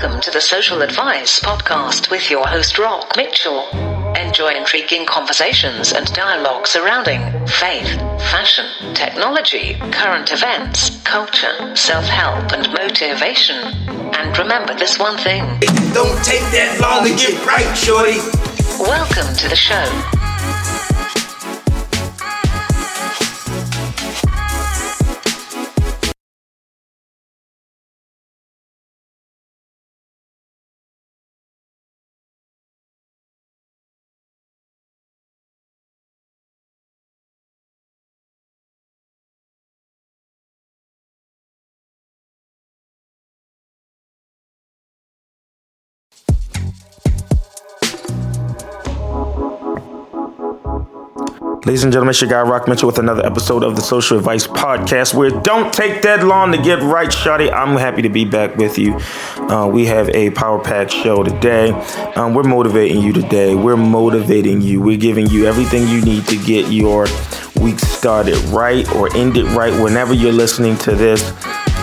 Welcome to the Social Advice Podcast with your host, Rock Mitchell. Enjoy intriguing conversations and dialogue surrounding faith, fashion, technology, current events, culture, self help, and motivation. And remember this one thing It don't take that long to get right, shorty. welcome to the show. Ladies and gentlemen, it's your guy Rock Mitchell with another episode of the Social Advice Podcast where don't take that long to get right, Shotty. I'm happy to be back with you. Uh, we have a power pack show today. Um, we're motivating you today. We're motivating you. We're giving you everything you need to get your week started right or end it right whenever you're listening to this.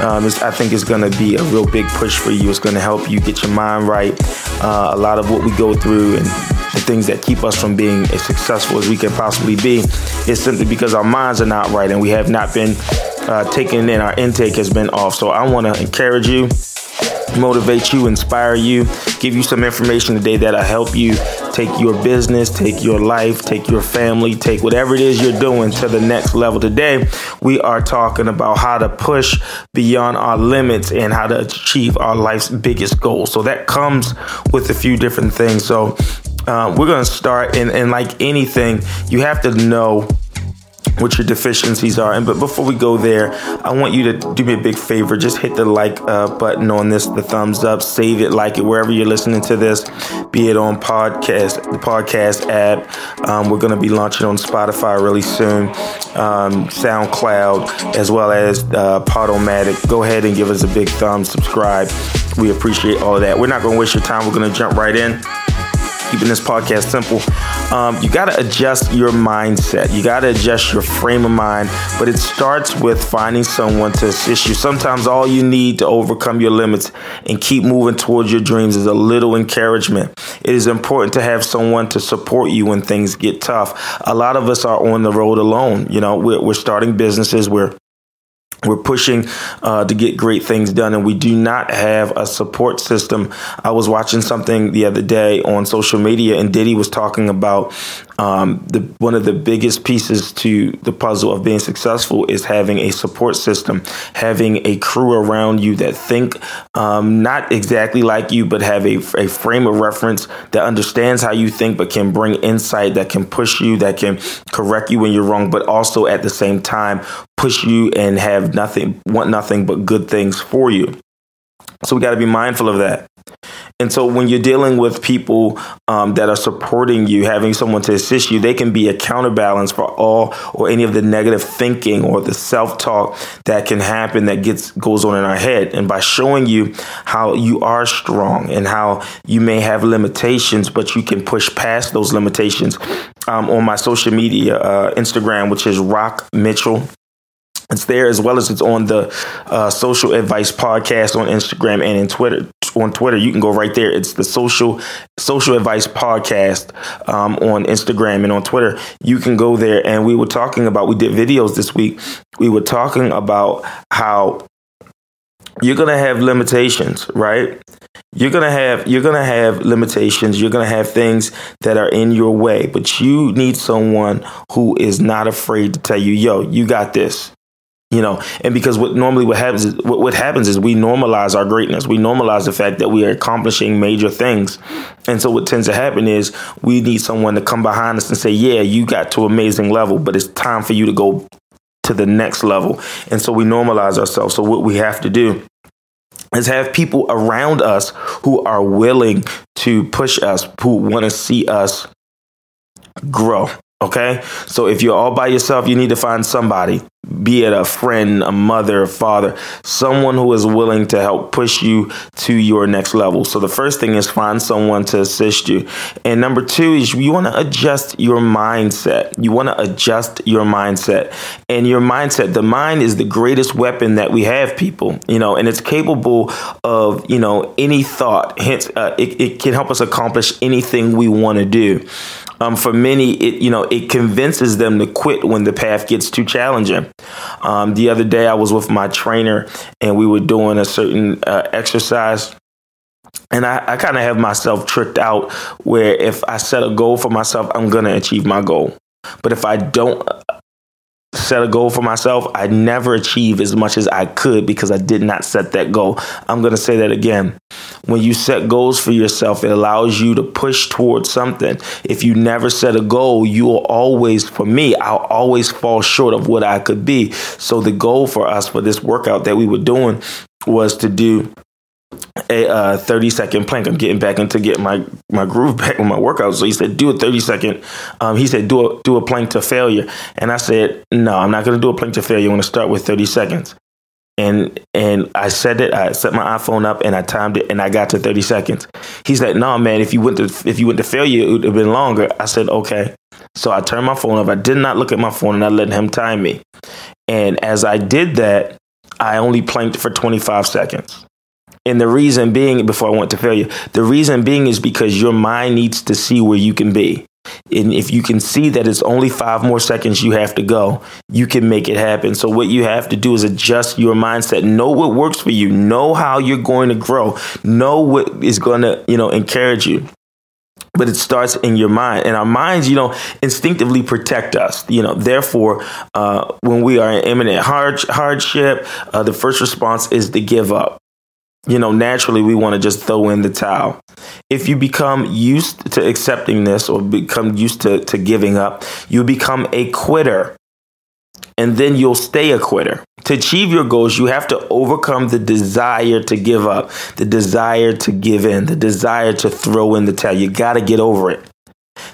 Um, I think it's going to be a real big push for you. It's going to help you get your mind right. Uh, a lot of what we go through and things that keep us from being as successful as we can possibly be is simply because our minds are not right and we have not been uh, taking in, our intake has been off. So I want to encourage you, motivate you, inspire you, give you some information today that'll help you take your business, take your life, take your family, take whatever it is you're doing to the next level. Today, we are talking about how to push beyond our limits and how to achieve our life's biggest goals. So that comes with a few different things. So uh, we're going to start, and, and like anything, you have to know what your deficiencies are. And but before we go there, I want you to do me a big favor. Just hit the like uh, button on this, the thumbs up, save it, like it wherever you're listening to this, be it on podcast, the podcast app. Um, we're going to be launching on Spotify really soon, um, SoundCloud, as well as uh, Podomatic. Go ahead and give us a big thumb, subscribe. We appreciate all of that. We're not going to waste your time. We're going to jump right in keeping this podcast simple. Um, you got to adjust your mindset. You got to adjust your frame of mind, but it starts with finding someone to assist you. Sometimes all you need to overcome your limits and keep moving towards your dreams is a little encouragement. It is important to have someone to support you when things get tough. A lot of us are on the road alone. You know, we're, we're starting businesses. We're we're pushing uh, to get great things done, and we do not have a support system. I was watching something the other day on social media, and Diddy was talking about um, the one of the biggest pieces to the puzzle of being successful is having a support system, having a crew around you that think um, not exactly like you, but have a, a frame of reference that understands how you think, but can bring insight that can push you, that can correct you when you're wrong, but also at the same time push you and have nothing, want nothing but good things for you. So we got to be mindful of that. And so when you're dealing with people um, that are supporting you, having someone to assist you, they can be a counterbalance for all or any of the negative thinking or the self-talk that can happen that gets goes on in our head. And by showing you how you are strong and how you may have limitations, but you can push past those limitations. Um, on my social media, uh, Instagram, which is Rock Mitchell it's there as well as it's on the uh, social advice podcast on Instagram and in Twitter. On Twitter, you can go right there. It's the social social advice podcast um, on Instagram and on Twitter. You can go there, and we were talking about. We did videos this week. We were talking about how you're gonna have limitations, right? You're gonna have you're gonna have limitations. You're gonna have things that are in your way, but you need someone who is not afraid to tell you, "Yo, you got this." You know and because what normally what happens is what, what happens is we normalize our greatness. We normalize the fact that we are accomplishing major things. And so what tends to happen is we need someone to come behind us and say yeah you got to amazing level but it's time for you to go to the next level. And so we normalize ourselves. So what we have to do is have people around us who are willing to push us who want to see us grow Okay. So if you're all by yourself, you need to find somebody be it a friend, a mother, a father, someone who is willing to help push you to your next level. So the first thing is find someone to assist you. And number two is you want to adjust your mindset. You want to adjust your mindset. And your mindset, the mind is the greatest weapon that we have, people, you know, and it's capable of, you know, any thought. Hence, uh, it, it can help us accomplish anything we want to do. Um, for many, it you know it convinces them to quit when the path gets too challenging. Um, the other day, I was with my trainer and we were doing a certain uh, exercise. And I, I kind of have myself tricked out where if I set a goal for myself, I'm going to achieve my goal. But if I don't set a goal for myself, I'd never achieve as much as I could because I did not set that goal. I'm going to say that again. When you set goals for yourself, it allows you to push towards something. If you never set a goal, you will always, for me, I'll always fall short of what I could be. So the goal for us for this workout that we were doing was to do a uh, 30 second plank. I'm getting back into getting my, my groove back with my workout. So he said, do a 30 second. Um, he said, do a, do a plank to failure. And I said, no, I'm not going to do a plank to failure. I'm going to start with 30 seconds. And, and I said it, I set my iPhone up and I timed it and I got to 30 seconds. He's like, no, man, if you went to, if you went to failure, it would have been longer. I said, okay. So I turned my phone off. I did not look at my phone and I let him time me. And as I did that, I only planked for 25 seconds. And the reason being, before I went to failure, the reason being is because your mind needs to see where you can be. And if you can see that it's only five more seconds you have to go, you can make it happen. So, what you have to do is adjust your mindset. Know what works for you. Know how you're going to grow. Know what is going to, you know, encourage you but it starts in your mind and our minds you know instinctively protect us you know therefore uh, when we are in imminent hard, hardship uh, the first response is to give up you know, naturally we want to just throw in the towel. If you become used to accepting this or become used to, to giving up, you become a quitter. And then you'll stay a quitter. To achieve your goals, you have to overcome the desire to give up, the desire to give in, the desire to throw in the towel. You got to get over it.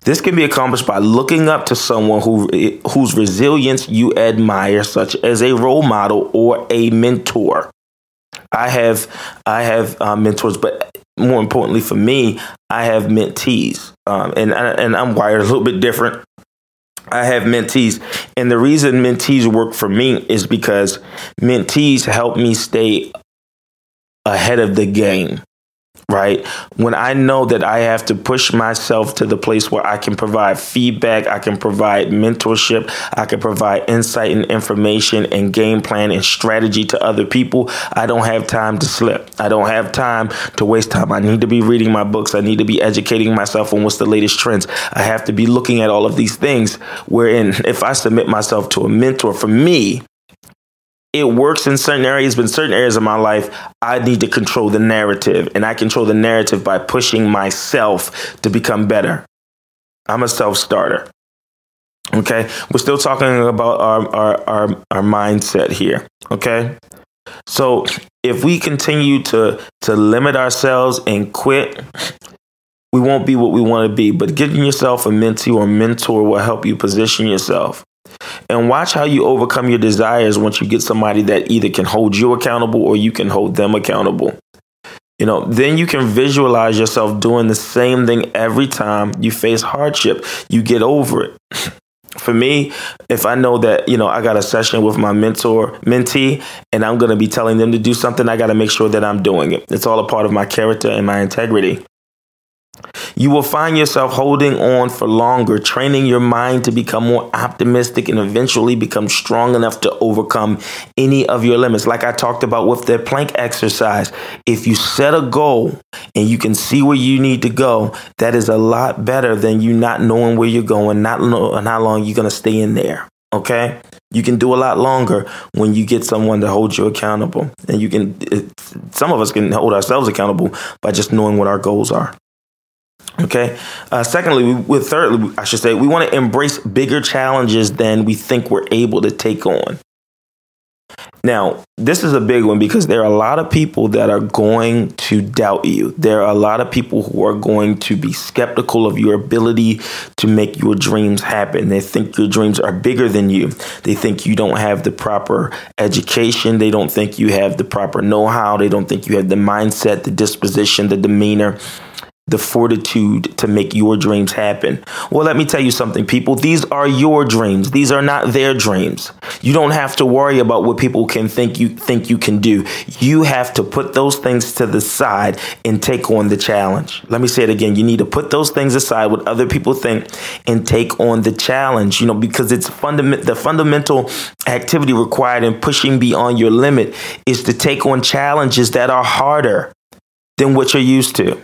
This can be accomplished by looking up to someone who whose resilience you admire, such as a role model or a mentor. I have I have uh, mentors, but more importantly for me, I have mentees, um, and and I'm wired a little bit different. I have mentees, and the reason mentees work for me is because mentees help me stay ahead of the game right? When I know that I have to push myself to the place where I can provide feedback, I can provide mentorship, I can provide insight and information and game plan and strategy to other people, I don't have time to slip. I don't have time to waste time. I need to be reading my books. I need to be educating myself on what's the latest trends. I have to be looking at all of these things. Wherein, if I submit myself to a mentor, for me, it works in certain areas, but in certain areas of my life, I need to control the narrative. And I control the narrative by pushing myself to become better. I'm a self starter. Okay. We're still talking about our, our, our, our mindset here. Okay. So if we continue to, to limit ourselves and quit, we won't be what we want to be. But getting yourself a mentee or mentor will help you position yourself and watch how you overcome your desires once you get somebody that either can hold you accountable or you can hold them accountable. You know, then you can visualize yourself doing the same thing every time you face hardship. You get over it. For me, if I know that, you know, I got a session with my mentor, mentee, and I'm going to be telling them to do something, I got to make sure that I'm doing it. It's all a part of my character and my integrity. You will find yourself holding on for longer, training your mind to become more optimistic and eventually become strong enough to overcome any of your limits. Like I talked about with the plank exercise, if you set a goal and you can see where you need to go, that is a lot better than you not knowing where you're going, not knowing how long you're going to stay in there. Okay? You can do a lot longer when you get someone to hold you accountable. And you can, some of us can hold ourselves accountable by just knowing what our goals are. Okay. Uh, secondly, with thirdly, I should say, we want to embrace bigger challenges than we think we're able to take on. Now, this is a big one because there are a lot of people that are going to doubt you. There are a lot of people who are going to be skeptical of your ability to make your dreams happen. They think your dreams are bigger than you. They think you don't have the proper education. They don't think you have the proper know how. They don't think you have the mindset, the disposition, the demeanor the fortitude to make your dreams happen. Well, let me tell you something, people. These are your dreams. These are not their dreams. You don't have to worry about what people can think you think you can do. You have to put those things to the side and take on the challenge. Let me say it again. You need to put those things aside, what other people think, and take on the challenge. You know, because it's fundament the fundamental activity required in pushing beyond your limit is to take on challenges that are harder than what you're used to.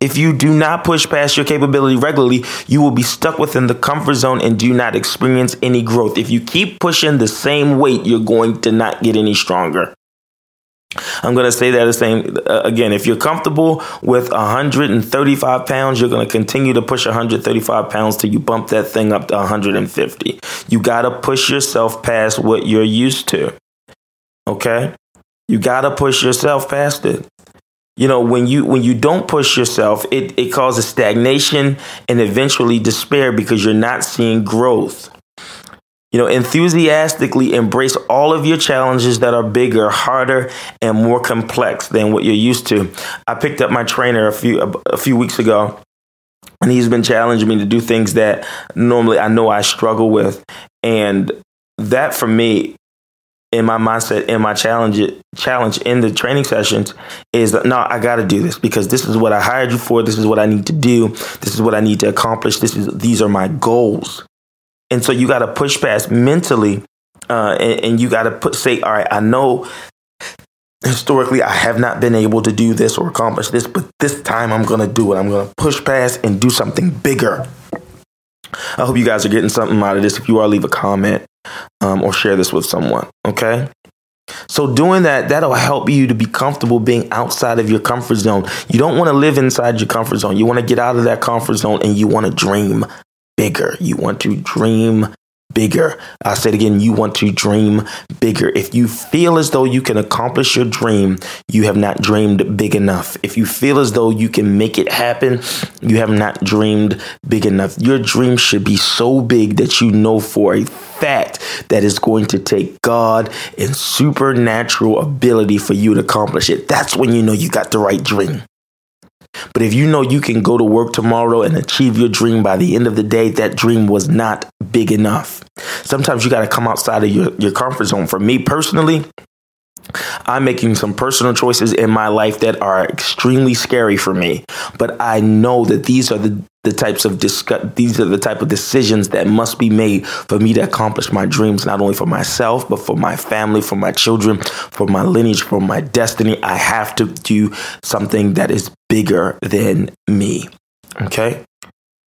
If you do not push past your capability regularly, you will be stuck within the comfort zone and do not experience any growth. If you keep pushing the same weight, you're going to not get any stronger. I'm going to say that the same uh, again. If you're comfortable with 135 pounds, you're going to continue to push 135 pounds till you bump that thing up to 150. You got to push yourself past what you're used to. Okay? You got to push yourself past it you know when you when you don't push yourself it, it causes stagnation and eventually despair because you're not seeing growth. You know enthusiastically embrace all of your challenges that are bigger harder and more complex than what you're used to. I picked up my trainer a few a few weeks ago and he's been challenging me to do things that normally i know i struggle with. And that for me in my mindset in my challenge challenge in the training sessions is that no I got to do this because this is what I hired you for. This is what I need to do. This is what I need to accomplish. This is these are my goals. And so you got to push past mentally uh, and, and you got to put say all right I know historically I have not been able to do this or accomplish this but this time I'm going to do it. I'm going to push past and do something bigger. I hope you guys are getting something out of this. If you are leave a comment um, or share this with someone. Okay. So doing that, that'll help you to be comfortable being outside of your comfort zone. You don't want to live inside your comfort zone. You want to get out of that comfort zone and you want to dream bigger. You want to dream bigger. I said again, you want to dream bigger. If you feel as though you can accomplish your dream, you have not dreamed big enough. If you feel as though you can make it happen, you have not dreamed big enough. Your dream should be so big that you know for a fact that it's going to take God and supernatural ability for you to accomplish it. That's when you know you got the right dream. But if you know you can go to work tomorrow and achieve your dream by the end of the day, that dream was not big enough. Sometimes you got to come outside of your, your comfort zone. For me personally, I'm making some personal choices in my life that are extremely scary for me, but I know that these are the, the types of discuss, these are the type of decisions that must be made for me to accomplish my dreams, not only for myself, but for my family, for my children, for my lineage, for my destiny. I have to do something that is bigger than me. Okay.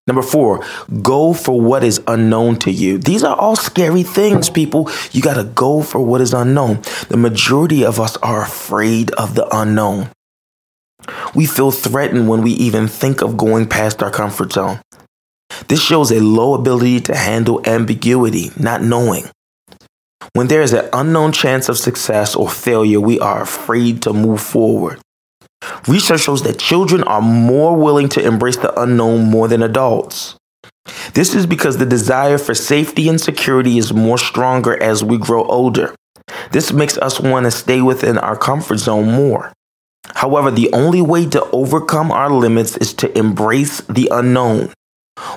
Number four, go for what is unknown to you. These are all scary things, people. You got to go for what is unknown. The majority of us are afraid of the unknown. We feel threatened when we even think of going past our comfort zone. This shows a low ability to handle ambiguity, not knowing. When there is an unknown chance of success or failure, we are afraid to move forward. Research shows that children are more willing to embrace the unknown more than adults. This is because the desire for safety and security is more stronger as we grow older. This makes us want to stay within our comfort zone more. However, the only way to overcome our limits is to embrace the unknown.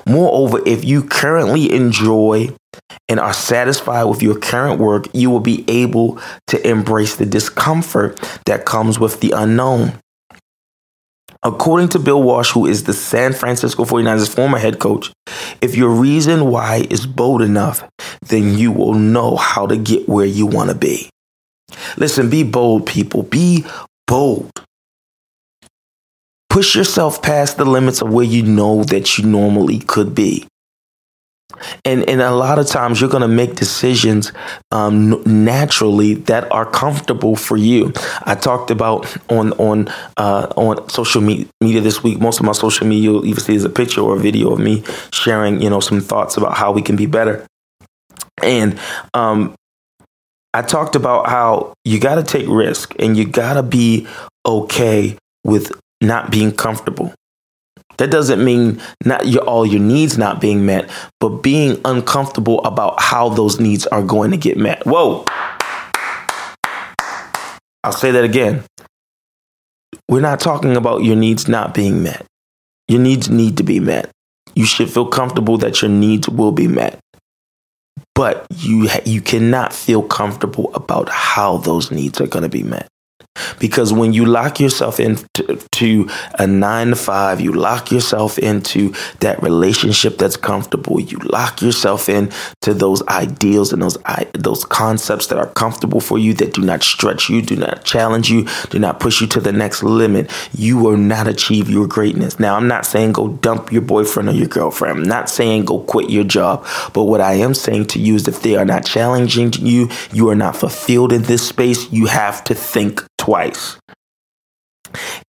Moreover, if you currently enjoy and are satisfied with your current work, you will be able to embrace the discomfort that comes with the unknown. According to Bill Walsh, who is the San Francisco 49ers former head coach, if your reason why is bold enough, then you will know how to get where you want to be. Listen, be bold, people. Be bold. Push yourself past the limits of where you know that you normally could be and and a lot of times you're going to make decisions um, naturally that are comfortable for you. I talked about on on uh, on social media this week. Most of my social media you'll even see is a picture or a video of me sharing, you know, some thoughts about how we can be better. And um, I talked about how you got to take risk and you got to be okay with not being comfortable. That doesn't mean not your, all your needs not being met, but being uncomfortable about how those needs are going to get met. Whoa. I'll say that again. We're not talking about your needs not being met. Your needs need to be met. You should feel comfortable that your needs will be met. But you you cannot feel comfortable about how those needs are going to be met. Because when you lock yourself into a nine to five, you lock yourself into that relationship that's comfortable. You lock yourself into those ideals and those those concepts that are comfortable for you, that do not stretch you, do not challenge you, do not push you to the next limit. You will not achieve your greatness. Now, I'm not saying go dump your boyfriend or your girlfriend. I'm not saying go quit your job. But what I am saying to you is if they are not challenging you, you are not fulfilled in this space, you have to think twice.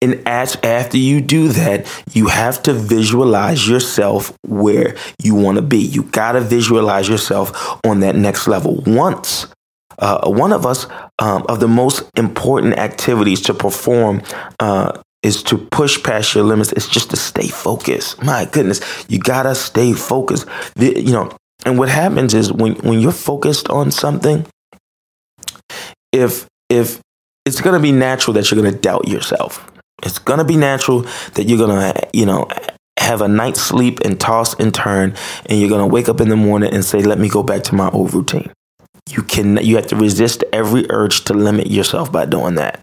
And as, after you do that, you have to visualize yourself where you want to be. You got to visualize yourself on that next level. Once uh, one of us um, of the most important activities to perform uh, is to push past your limits. It's just to stay focused. My goodness, you gotta stay focused. The, you know, and what happens is when when you're focused on something, if if it's going to be natural that you're going to doubt yourself. It's going to be natural that you're going to, you know, have a night's sleep and toss and turn, and you're going to wake up in the morning and say, "Let me go back to my old routine." You can, you have to resist every urge to limit yourself by doing that.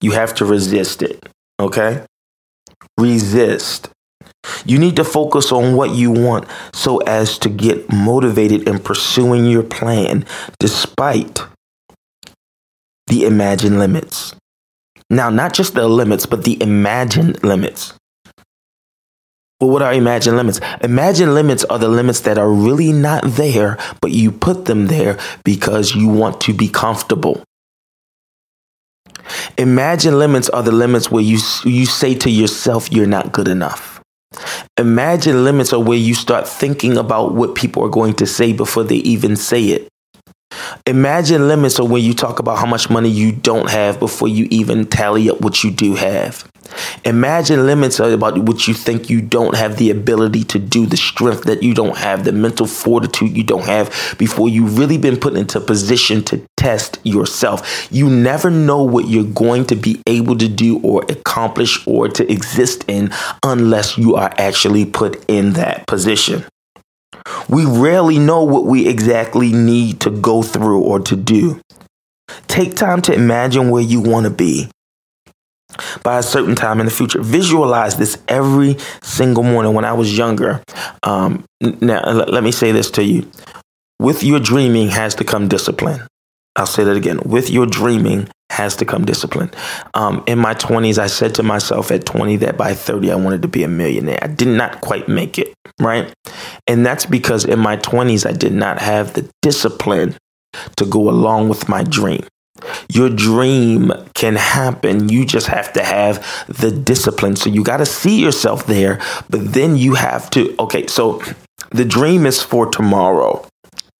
You have to resist it. Okay, resist. You need to focus on what you want so as to get motivated in pursuing your plan despite the imagined limits. Now, not just the limits, but the imagined limits. Well, what are imagined limits? Imagined limits are the limits that are really not there, but you put them there because you want to be comfortable. Imagine limits are the limits where you, you say to yourself, you're not good enough. Imagine limits are where you start thinking about what people are going to say before they even say it. Imagine limits are when you talk about how much money you don't have before you even tally up what you do have. Imagine limits are about what you think you don't have the ability to do, the strength that you don't have, the mental fortitude you don't have before you've really been put into position to test yourself. You never know what you're going to be able to do or accomplish or to exist in unless you are actually put in that position. We rarely know what we exactly need to go through or to do. Take time to imagine where you want to be by a certain time in the future. Visualize this every single morning. When I was younger, um, now let me say this to you: with your dreaming has to come discipline. I'll say that again. With your dreaming has to come discipline. Um, in my 20s, I said to myself at 20 that by 30, I wanted to be a millionaire. I did not quite make it, right? And that's because in my 20s, I did not have the discipline to go along with my dream. Your dream can happen. You just have to have the discipline. So you got to see yourself there, but then you have to, okay, so the dream is for tomorrow.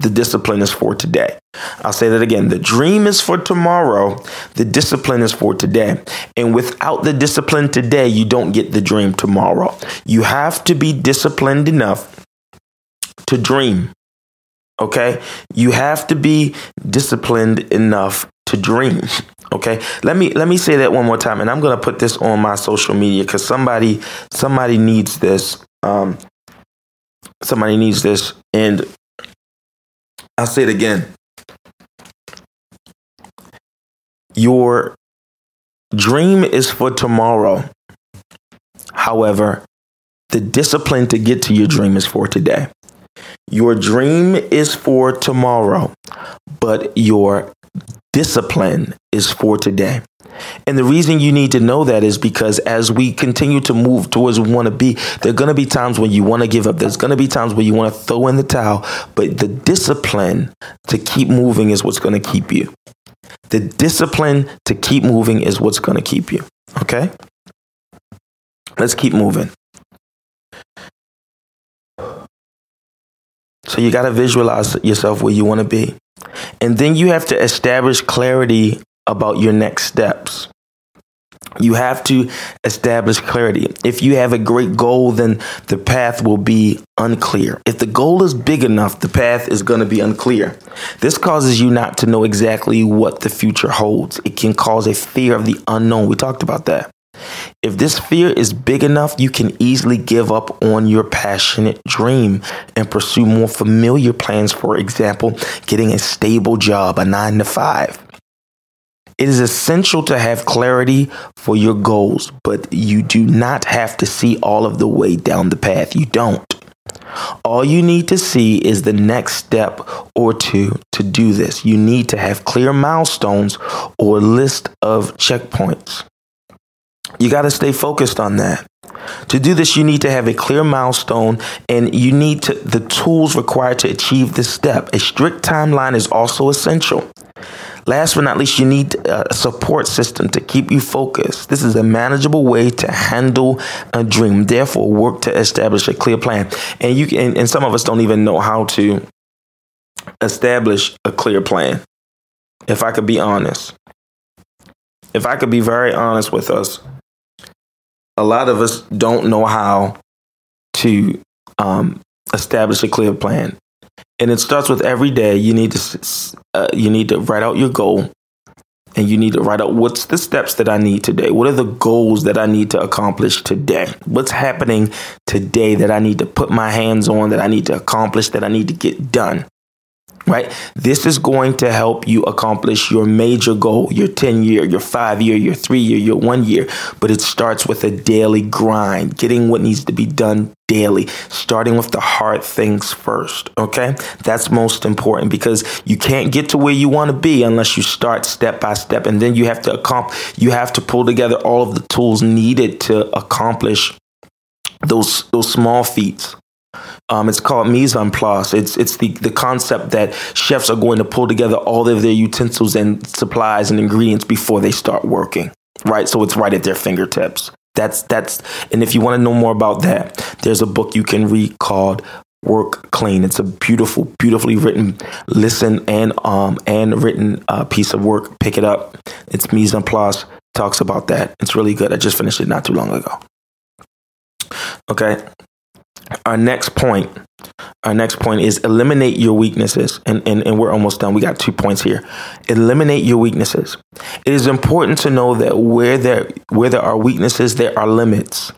The discipline is for today. I'll say that again. The dream is for tomorrow. The discipline is for today. And without the discipline today, you don't get the dream tomorrow. You have to be disciplined enough to dream. Okay? You have to be disciplined enough to dream. Okay? Let me let me say that one more time and I'm going to put this on my social media cuz somebody somebody needs this. Um somebody needs this and I'll say it again. Your dream is for tomorrow. However, the discipline to get to your dream is for today. Your dream is for tomorrow, but your discipline is for today. And the reason you need to know that is because as we continue to move towards we want to be, there are going to be times when you want to give up. There's going to be times where you want to throw in the towel, but the discipline to keep moving is what's going to keep you. The discipline to keep moving is what's going to keep you. Okay? Let's keep moving. So you got to visualize yourself where you want to be. And then you have to establish clarity about your next steps. You have to establish clarity. If you have a great goal, then the path will be unclear. If the goal is big enough, the path is going to be unclear. This causes you not to know exactly what the future holds. It can cause a fear of the unknown. We talked about that. If this fear is big enough, you can easily give up on your passionate dream and pursue more familiar plans. For example, getting a stable job, a nine to five. It is essential to have clarity for your goals, but you do not have to see all of the way down the path. You don't. All you need to see is the next step or two to do this. You need to have clear milestones or list of checkpoints. You got to stay focused on that. To do this, you need to have a clear milestone and you need to, the tools required to achieve this step. A strict timeline is also essential. Last but not least, you need uh, a support system to keep you focused. This is a manageable way to handle a dream. Therefore, work to establish a clear plan. And you can, and some of us don't even know how to establish a clear plan. If I could be honest, if I could be very honest with us, a lot of us don't know how to um, establish a clear plan and it starts with every day you need to uh, you need to write out your goal and you need to write out what's the steps that I need today. What are the goals that I need to accomplish today? What's happening today that I need to put my hands on, that I need to accomplish, that I need to get done? Right? This is going to help you accomplish your major goal, your 10 year, your five year, your three year, your one year. But it starts with a daily grind, getting what needs to be done daily, starting with the hard things first. Okay. That's most important because you can't get to where you want to be unless you start step by step. And then you have to accomplish, you have to pull together all of the tools needed to accomplish those, those small feats um, it's called mise en place. It's it's the the concept that chefs are going to pull together all of their utensils and supplies and ingredients before they start working. Right, so it's right at their fingertips. That's that's and if you want to know more about that, there's a book you can read called Work Clean. It's a beautiful, beautifully written listen and um and written uh, piece of work. Pick it up. It's mise en place. Talks about that. It's really good. I just finished it not too long ago. Okay, our next point our next point is eliminate your weaknesses and, and, and we're almost done we got two points here eliminate your weaknesses it is important to know that where there where there are weaknesses there are limits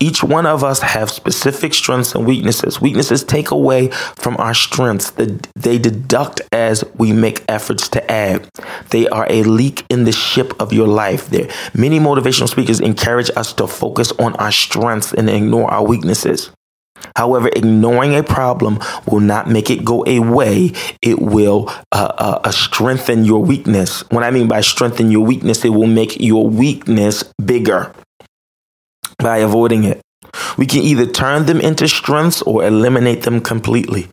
each one of us have specific strengths and weaknesses. Weaknesses take away from our strengths. They deduct as we make efforts to add. They are a leak in the ship of your life. There, many motivational speakers encourage us to focus on our strengths and ignore our weaknesses. However, ignoring a problem will not make it go away. It will uh, uh, uh, strengthen your weakness. What I mean by strengthen your weakness, it will make your weakness bigger by avoiding it. We can either turn them into strengths or eliminate them completely.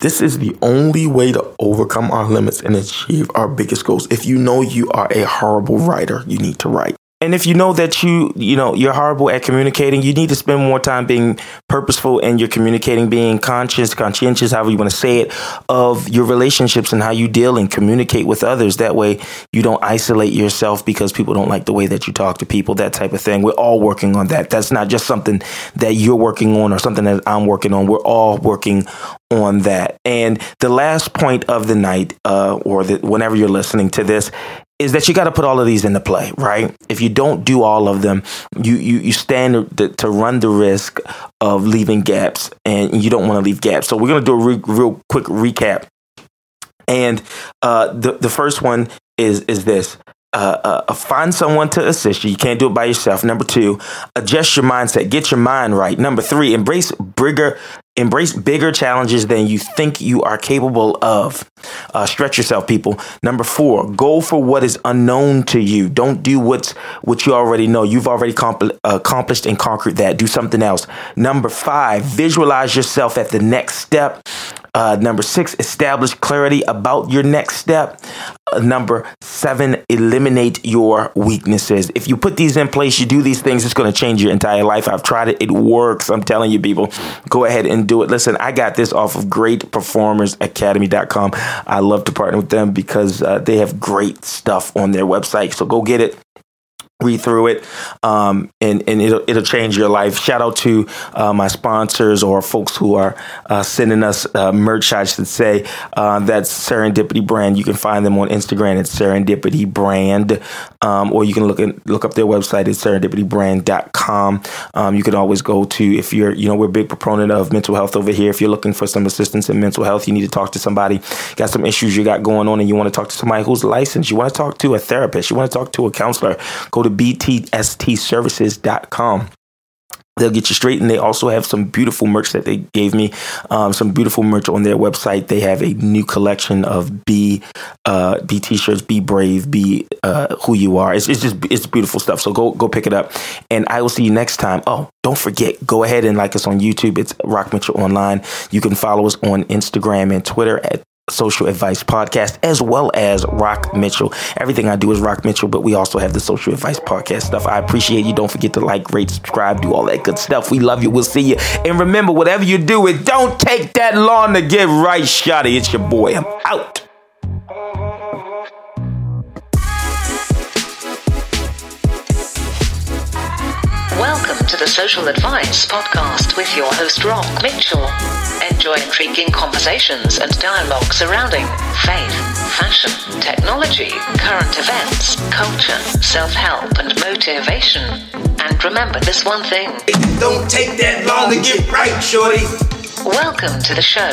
This is the only way to overcome our limits and achieve our biggest goals. If you know you are a horrible writer, you need to write. And if you know that you, you know, you're horrible at communicating, you need to spend more time being purposeful in your communicating, being conscious, conscientious, however you want to say it, of your relationships and how you deal and communicate with others. That way you don't isolate yourself because people don't like the way that you talk to people, that type of thing. We're all working on that. That's not just something that you're working on or something that I'm working on. We're all working on that. And the last point of the night, uh, or the, whenever you're listening to this, is that you got to put all of these into play, right? If you don't do all of them, you you, you stand to, to run the risk of leaving gaps, and you don't want to leave gaps. So we're gonna do a re- real quick recap. And uh, the the first one is is this: uh, uh, find someone to assist you. You can't do it by yourself. Number two, adjust your mindset. Get your mind right. Number three, embrace bigger, embrace bigger challenges than you think you are capable of. Uh, stretch yourself, people. Number four, go for what is unknown to you. Don't do what's what you already know. You've already compl- accomplished and conquered that. Do something else. Number five, visualize yourself at the next step Uh, number six, establish clarity about your next step. Uh, number seven, eliminate your weaknesses. If you put these in place, you do these things, it's going to change your entire life. I've tried it, it works. I'm telling you, people, go ahead and do it. Listen, I got this off of greatperformersacademy.com. I love to partner with them because uh, they have great stuff on their website. So go get it read through it um, and, and it'll, it'll change your life. Shout out to uh, my sponsors or folks who are uh, sending us uh, merch i should say. Uh, that's serendipity brand. You can find them on instagram at serendipity brand. Um, or you can look look up their website at serendipitybrand.com um, you can always go to if you're you know we're a big proponent of mental health over here. If you're looking for some assistance in mental health you need to talk to somebody. Got some issues you got going on and you want to talk to somebody who's licensed. You want to talk to a therapist. You want to talk to a counselor. Go to btstservices.com. They'll get you straight, and they also have some beautiful merch that they gave me. Um, some beautiful merch on their website. They have a new collection of B uh, B t-shirts. Be brave. Be uh, who you are. It's, it's just it's beautiful stuff. So go go pick it up, and I will see you next time. Oh, don't forget, go ahead and like us on YouTube. It's Rock Mitchell Online. You can follow us on Instagram and Twitter at Social Advice Podcast, as well as Rock Mitchell. Everything I do is Rock Mitchell, but we also have the Social Advice Podcast stuff. I appreciate you. Don't forget to like, rate, subscribe, do all that good stuff. We love you. We'll see you. And remember, whatever you do, it don't take that long to get right, Shotty. It's your boy. I'm out. Welcome to the Social Advice Podcast with your host, Rock Mitchell. Enjoy intriguing conversations and dialogue surrounding faith, fashion, technology, current events, culture, self help, and motivation. And remember this one thing It don't take that long to get right, shorty. welcome to the show.